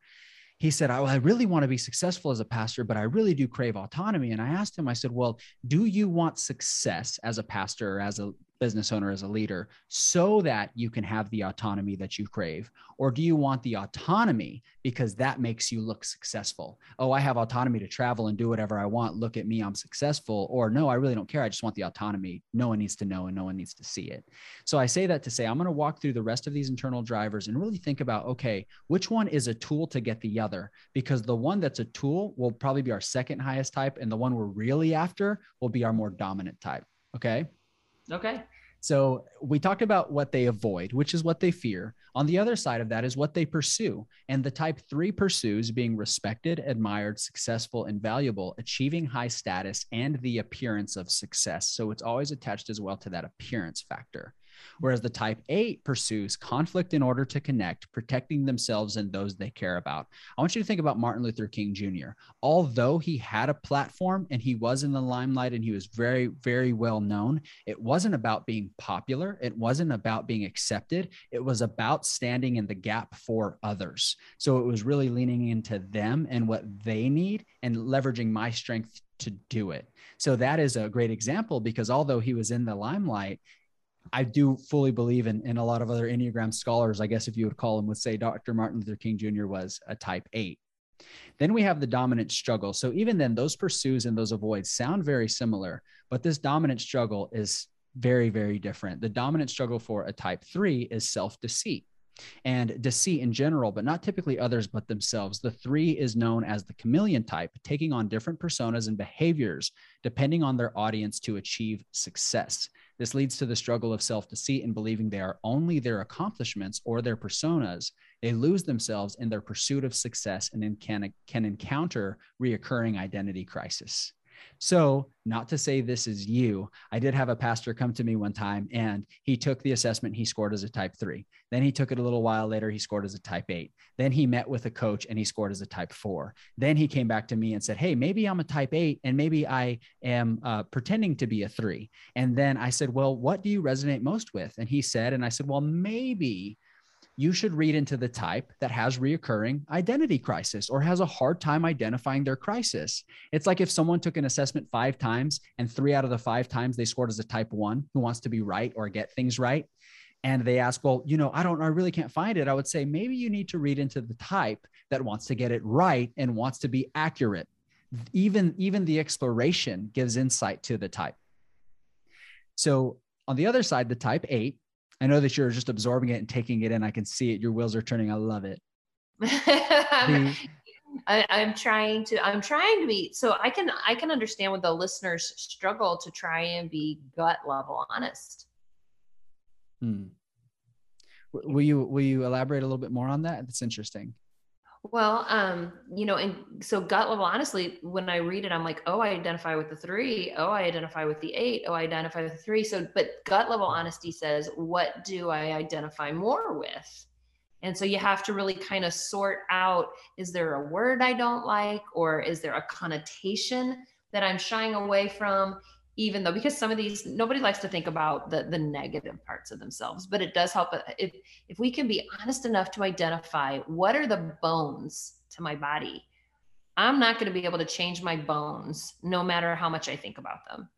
He said, I, I really want to be successful as a pastor, but I really do crave autonomy. And I asked him, I said, well, do you want success as a pastor or as a business owner as a leader so that you can have the autonomy that you crave? Or do you want the autonomy because that makes you look successful? Oh, I have autonomy to travel and do whatever I want. Look at me, I'm successful. Or no, I really don't care. I just want the autonomy. No one needs to know and no one needs to see it. So I say that to say, I'm going to walk through the rest of these internal drivers and really think about okay, which one is a tool to get the other? Because the one that's a tool will probably be our second highest type, and the one we're really after will be our more dominant type. Okay. Okay. So we talked about what they avoid, which is what they fear. On the other side of that is what they pursue. And the type three pursues being respected, admired, successful, and valuable, achieving high status, and the appearance of success. So it's always attached as well to that appearance factor whereas the type 8 pursues conflict in order to connect, protecting themselves and those they care about. I want you to think about Martin Luther King Jr. Although he had a platform and he was in the limelight and he was very, very well known, it wasn't about being popular. It wasn't about being accepted. It was about standing in the gap for others. So it was really leaning into them and what they need and leveraging my strength to do it. So that is a great example because although he was in the limelight, I do fully believe in, in a lot of other Enneagram scholars, I guess if you would call them, would say Dr. Martin Luther King Jr. was a type eight. Then we have the dominant struggle. So even then, those pursues and those avoids sound very similar, but this dominant struggle is very, very different. The dominant struggle for a type three is self deceit. and deceit in general, but not typically others but themselves. The three is known as the chameleon type, taking on different personas and behaviors depending on their audience to achieve success. This leads to the struggle of self deceit and believing they are only their accomplishments or their personas. They lose themselves in their pursuit of success and can, can encounter reoccurring identity crisis. So, not to say this is you, I did have a pastor come to me one time and he took the assessment, he scored as a type three. Then he took it a little while later, he scored as a type eight. Then he met with a coach and he scored as a type four. Then he came back to me and said, Hey, maybe I'm a type eight and maybe I am uh, pretending to be a three. And then I said, Well, what do you resonate most with? And he said, and I said, Well, maybe you should read into the type that has reoccurring identity crisis or has a hard time identifying their crisis. It's like if someone took an assessment five times and three out of the five times they scored as a type one who wants to be right or get things right. And they ask, well, you know, I don't, I really can't find it. I would say maybe you need to read into the type that wants to get it right and wants to be accurate. Even, even the exploration gives insight to the type. So on the other side, the type eight I know that you're just absorbing it and taking it in. I can see it. Your wheels are turning. I love it. the, I, am trying to i'm trying to be so i can i can understand when the listeners struggle to try and be gut level honest hmm. will you will you elaborate a little bit more on that that's interesting well, um, you know, and so gut level, honestly, when I read it, I'm like, oh, I identify with the three. Oh, I identify with the eight. Oh, I identify with the three. So, but gut level honesty says, what do I identify more with? And so you have to really kind of sort out is there a word I don't like, or is there a connotation that I'm shying away from? Even though because some of these nobody likes to think about the the negative parts of themselves but it does help uh, if if we can be honest enough to identify what are the bones to my body i'm not going to be able to change my bones no matter how much i think about them.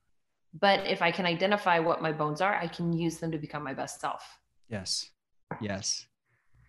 But if i can identify what my bones are i can use them to become my best self. Yes. Yes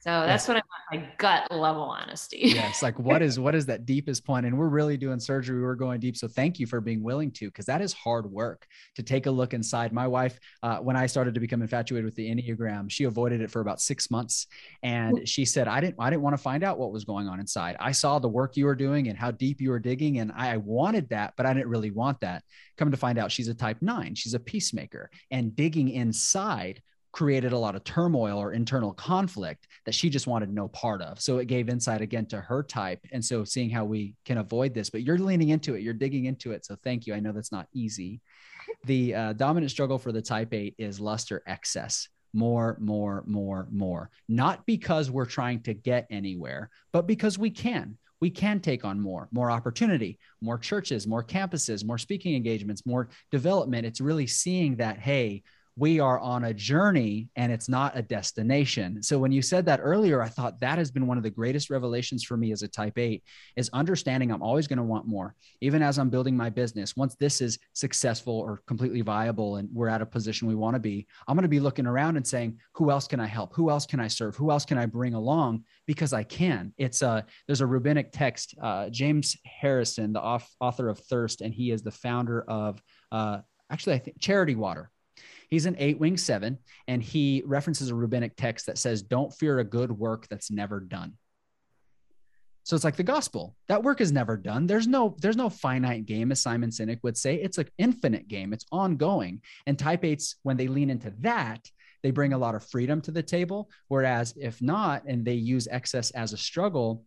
so that's what I want, my gut level honesty. yes. Like what is what is that deepest point? And we're really doing surgery. We're going deep. So thank you for being willing to, because that is hard work to take a look inside. My wife, uh, when I started to become infatuated with the Enneagram, she avoided it for about six months. And she said, I didn't, I didn't want to find out what was going on inside. I saw the work you were doing and how deep you were digging. And I wanted that, but I didn't really want that. Come to find out she's a type nine. She's a peacemaker and digging inside created a lot of turmoil or internal conflict that she just wanted no part of. So it gave insight again to her type. And so seeing how we can avoid this, but you're leaning into it, you're digging into it. So thank you. I know that's not easy. The uh, dominant struggle for the type eight is lust or excess. More, more, more, more. Not because we're trying to get anywhere, but because we can we can take on more, more opportunity, more churches, more campuses, more speaking engagements, more development. It's really seeing that, hey, we are on a journey and it's not a destination. So when you said that earlier, I thought that has been one of the greatest revelations for me as a type 8 is understanding I'm always going to want more. Even as I'm building my business, once this is successful or completely viable and we're at a position we want to be, I'm going to be looking around and saying, who else can I help? Who else can I serve? Who else can I bring along because I can. It's a there's a rabbinic text, uh, James Harrison, the off, author of Thirst and he is the founder of uh, actually I think Charity Water He's an eight wing seven, and he references a rabbinic text that says, Don't fear a good work that's never done. So it's like the gospel. That work is never done. There's no there's no finite game, as Simon Sinek would say. It's an infinite game. It's ongoing. And type eights, when they lean into that, they bring a lot of freedom to the table. Whereas if not, and they use excess as a struggle,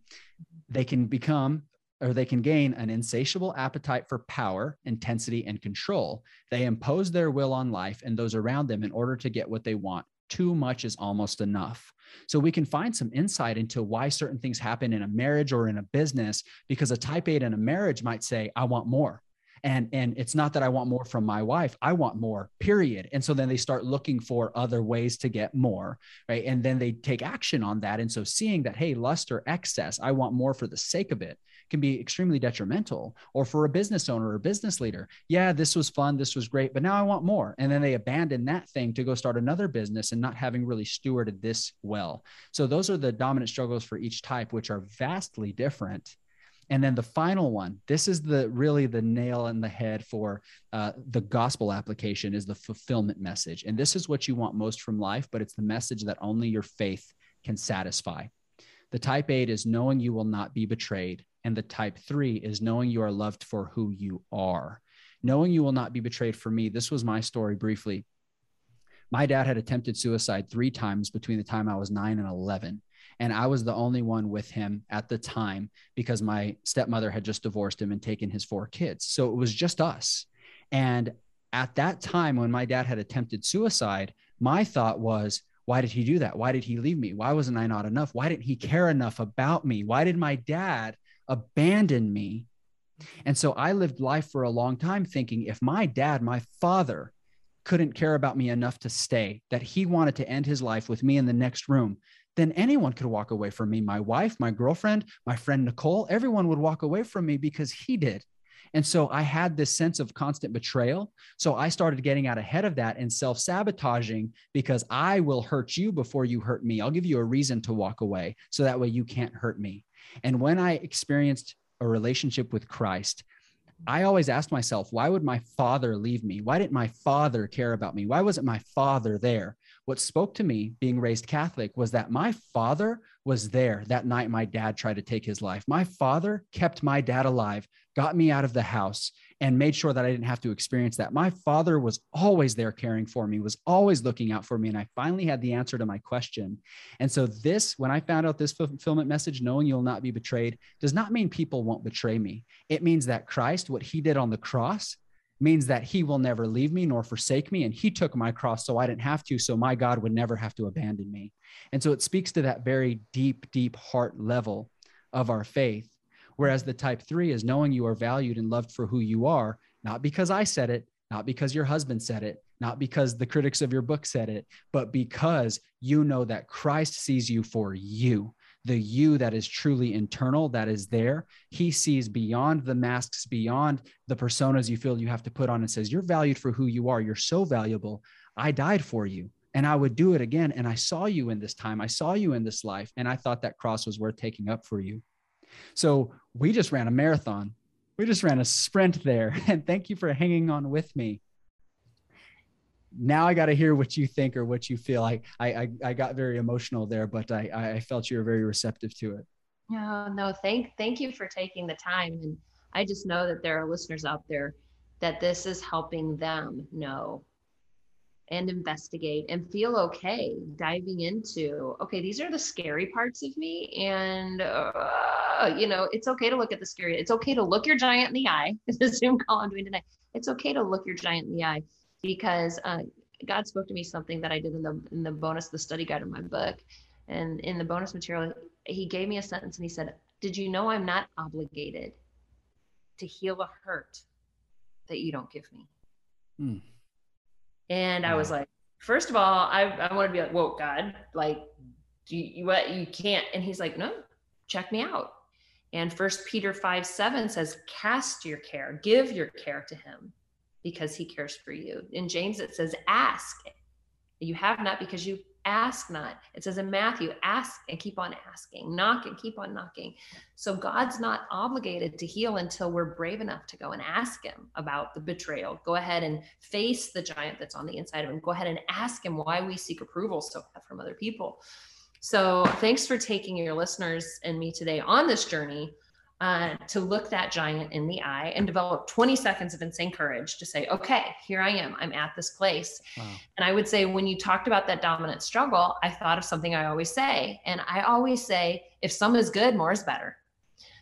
they can become or they can gain an insatiable appetite for power, intensity, and control. They impose their will on life and those around them in order to get what they want. Too much is almost enough. So we can find some insight into why certain things happen in a marriage or in a business because a type 8 in a marriage might say, I want more and and it's not that i want more from my wife i want more period and so then they start looking for other ways to get more right and then they take action on that and so seeing that hey lust or excess i want more for the sake of it can be extremely detrimental. Or for a business owner or business leader, yeah, this was fun, this was great, but now I want more. And then they abandon that thing to go start another business and not having really stewarded this well. So those are the dominant struggles for each type, which are vastly different. And then the final one, this is the really the nail in the head for uh, the gospel application is the fulfillment message. And this is what you want most from life, but it's the message that only your faith can satisfy. The type eight is knowing you will not be betrayed. And the type three is knowing you are loved for who you are. Knowing you will not be betrayed for me. This was my story briefly. My dad had attempted suicide three times between the time I was nine and 11. And I was the only one with him at the time because my stepmother had just divorced him and taken his four kids. So it was just us. And at that time, when my dad had attempted suicide, my thought was, why did he do that? Why did he leave me? Why wasn't I not enough? Why didn't he care enough about me? Why did my dad abandon me? And so I lived life for a long time thinking if my dad, my father, couldn't care about me enough to stay, that he wanted to end his life with me in the next room, then anyone could walk away from me. My wife, my girlfriend, my friend Nicole, everyone would walk away from me because he did. And so I had this sense of constant betrayal. So I started getting out ahead of that and self sabotaging because I will hurt you before you hurt me. I'll give you a reason to walk away so that way you can't hurt me. And when I experienced a relationship with Christ, I always asked myself, why would my father leave me? Why didn't my father care about me? Why wasn't my father there? What spoke to me being raised Catholic was that my father was there that night my dad tried to take his life. My father kept my dad alive, got me out of the house, and made sure that I didn't have to experience that. My father was always there caring for me, was always looking out for me. And I finally had the answer to my question. And so, this, when I found out this fulfillment message, knowing you'll not be betrayed, does not mean people won't betray me. It means that Christ, what he did on the cross, means that he will never leave me nor forsake me. And he took my cross so I didn't have to, so my God would never have to abandon me. And so it speaks to that very deep, deep heart level of our faith. Whereas the type three is knowing you are valued and loved for who you are, not because I said it, not because your husband said it, not because the critics of your book said it, but because you know that Christ sees you for you the you that is truly internal, that is there. He sees beyond the masks, beyond the personas you feel you have to put on and says, You're valued for who you are. You're so valuable. I died for you and I would do it again. And I saw you in this time. I saw you in this life. And I thought that cross was worth taking up for you. So we just ran a marathon. We just ran a sprint there. And thank you for hanging on with me now I got to hear what you think or what you feel. I, I, I got very emotional there, but I, I felt you were very receptive to it. No, no, thank, thank you for taking the time. And I just know that there are listeners out there that this is helping them know and investigate and feel okay diving into okay these are the scary parts of me and uh, you know it's okay to look at the scary it's okay to look your giant in the eye is the zoom call i'm doing tonight it's okay to look your giant in the eye because uh, God spoke to me something that I did in the in the bonus the study guide of my book, and in the bonus material, He gave me a sentence and He said, "Did you know I'm not obligated to heal a hurt that you don't give me?" Hmm. And I was like, first of all, I I want to be like, whoa, God, like, do you what you can't? And He's like, no, check me out. And First Peter five seven says, cast your care, give your care to Him because he cares for you. In James, it says, ask. You have not because you ask not. It says in Matthew, ask and keep on asking, knock and keep on knocking. So God's not obligated to heal until we're brave enough to go and ask Him about the betrayal. Go ahead and face the giant that's on the inside of Him. Go ahead and ask Him why we seek approval so from other people. So thanks for taking your listeners and me today on this journey uh, to look that giant in the eye and develop 20 seconds of insane courage to say, okay, here I am. I'm at this place. Wow. And I would say, when you talked about that dominant struggle, I thought of something I always say. And I always say, if some is good, more is better.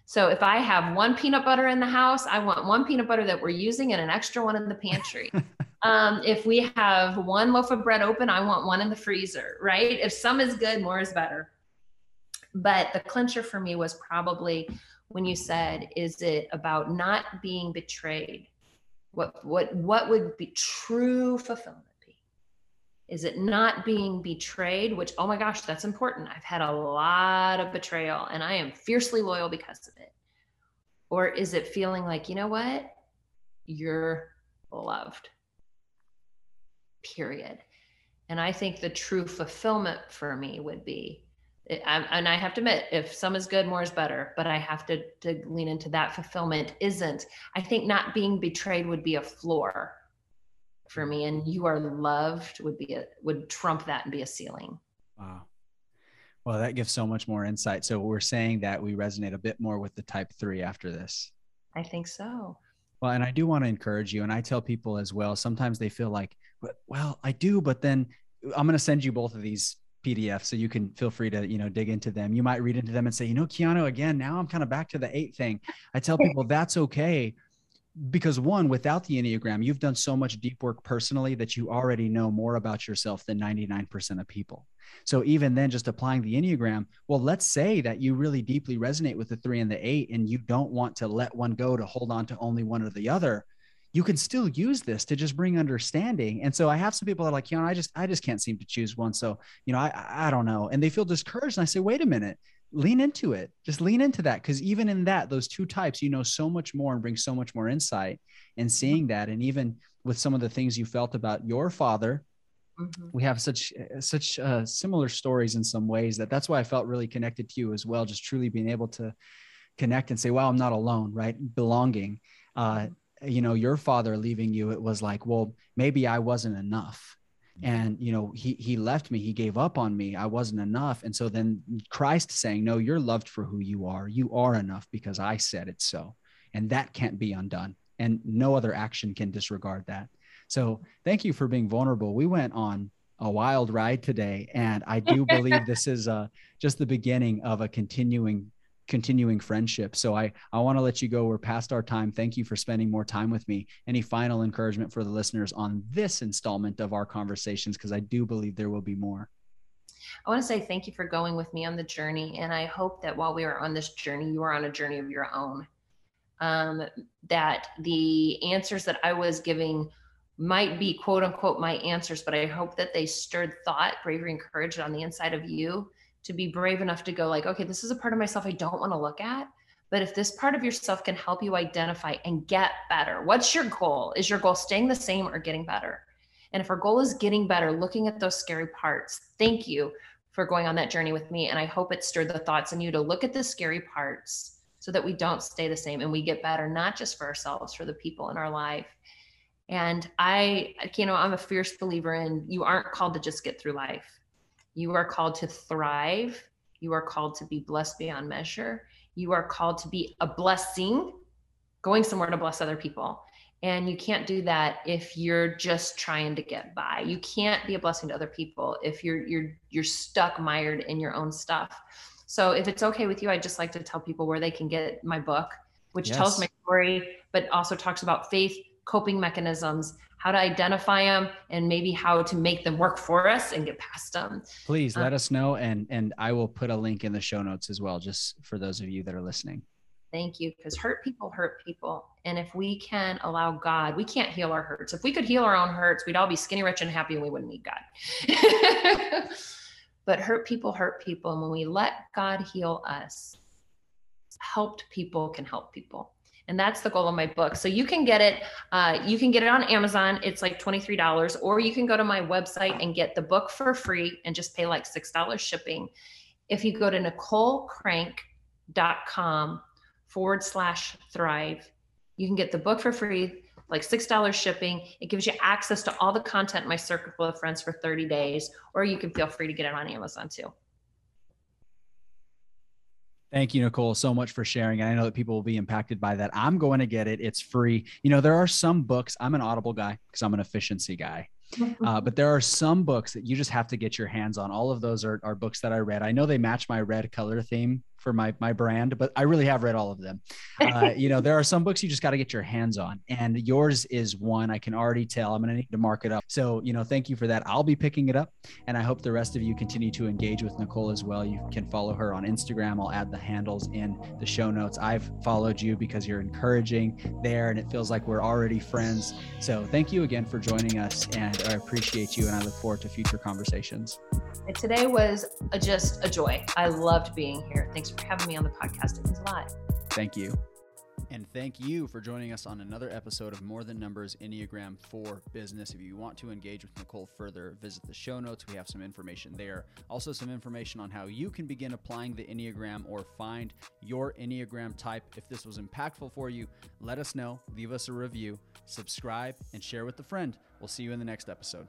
So if I have one peanut butter in the house, I want one peanut butter that we're using and an extra one in the pantry. um, if we have one loaf of bread open, I want one in the freezer, right? If some is good, more is better. But the clincher for me was probably when you said, is it about not being betrayed? What what what would be true fulfillment be? Is it not being betrayed? Which, oh my gosh, that's important. I've had a lot of betrayal and I am fiercely loyal because of it. Or is it feeling like, you know what? You're loved. Period. And I think the true fulfillment for me would be and I have to admit, if some is good, more is better. But I have to to lean into that fulfillment isn't. I think not being betrayed would be a floor for me, and you are loved would be a would trump that and be a ceiling. Wow. Well, that gives so much more insight. So we're saying that we resonate a bit more with the type three after this. I think so. Well, and I do want to encourage you, and I tell people as well. Sometimes they feel like, well, I do, but then I'm going to send you both of these PDFs so you can feel free to you know dig into them. You might read into them and say, you know, Keanu, again, now I'm kind of back to the eight thing. I tell people that's okay because one without the enneagram you've done so much deep work personally that you already know more about yourself than 99% of people so even then just applying the enneagram well let's say that you really deeply resonate with the 3 and the 8 and you don't want to let one go to hold on to only one or the other you can still use this to just bring understanding. And so i have some people that are like you know i just i just can't seem to choose one. So you know i i don't know. And they feel discouraged. And i say wait a minute lean into it. Just lean into that. Because even in that those two types you know so much more and bring so much more insight and seeing that. And even with some of the things you felt about your father mm-hmm. we have such such uh, similar stories in some ways that that's why i felt really connected to you as well just truly being able to connect and say wow i'm not alone right? Belonging. Uh. You know your father leaving you it was like well maybe i wasn't enough. And you know he he left me he gave up on me i wasn't enough. And so then christ saying no you're loved for who you are. You are enough because i said it so. And that can't be undone. And no other action can disregard that. So thank you for being vulnerable. We went on a wild ride today. And i do believe this is uh, just the beginning of a continuing continuing friendship. So I, I want to let you go. We're past our time. Thank you for spending more time with me. Any final encouragement for the listeners on this installment of our conversations? Because I do believe there will be more. I want to say thank you for going with me on the journey. And I hope that while we are on this journey, you are on a journey of your own. Um, that the answers that I was giving might be quote unquote my answers, but I hope that they stirred thought, bravery, and courage on the inside of you to be brave enough to go like okay this is a part of myself i don't want to look at but if this part of yourself can help you identify and get better what's your goal? Is your goal staying the same or getting better? And if our goal is getting better looking at those scary parts thank you for going on that journey with me and i hope it stirred the thoughts in you to look at the scary parts so that we don't stay the same and we get better not just for ourselves for the people in our life. And i you know i'm a fierce believer in you aren't called to just get through life you are called to thrive. You are called to be blessed beyond measure. You are called to be a blessing, going somewhere to bless other people. And you can't do that if you're just trying to get by. You can't be a blessing to other people if you're you're you're stuck mired in your own stuff. So if it's okay with you, I'd just like to tell people where they can get my book, which yes. tells my story, but also talks about faith, coping mechanisms, how to identify them and maybe how to make them work for us and get past them. Please let um, us know and and I will put a link in the show notes as well just for those of you that are listening. Thank you because hurt people hurt people and if we can allow God, we can't heal our hurts. If we could heal our own hurts, we'd all be skinny rich and happy and we wouldn't need God. but hurt people hurt people and when we let God heal us, helped people can help people and that's the goal of my book. So you can get it uh, you can get it on amazon. It's like $23 or you can go to my website and get the book for free and just pay like $6 shipping. If you go to nicolecrank.com forward slash thrive you can get the book for free like $6 shipping. It gives you access to all the content in my circle of friends for 30 days or you can feel free to get it on amazon too Thank you, Nicole, so much for sharing. And I know that people will be impacted by that. I'm going to get it. It's free. You know, there are some books, I'm an Audible guy because I'm an efficiency guy. Uh, but there are some books that you just have to get your hands on. All of those are, are books that I read. I know they match my red color theme for my my brand, but I really have read all of them. Uh, you know, there are some books you just got to get your hands on, and yours is one I can already tell. I'm going to need to mark it up. So, you know, thank you for that. I'll be picking it up, and I hope the rest of you continue to engage with Nicole as well. You can follow her on Instagram. I'll add the handles in the show notes. I've followed you because you're encouraging there, and it feels like we're already friends. So, thank you again for joining us, and I appreciate you, and I look forward to future conversations. Today was a, just a joy. I loved being here. Thanks for having me on the podcast. It means a lot. Thank you. And thank you for joining us on another episode of More Than Numbers Enneagram for Business. If you want to engage with Nicole further, visit the show notes. We have some information there. Also, some information on how you can begin applying the Enneagram or find your Enneagram type. If this was impactful for you, let us know, leave us a review, subscribe, and share with a friend. We'll see you in the next episode.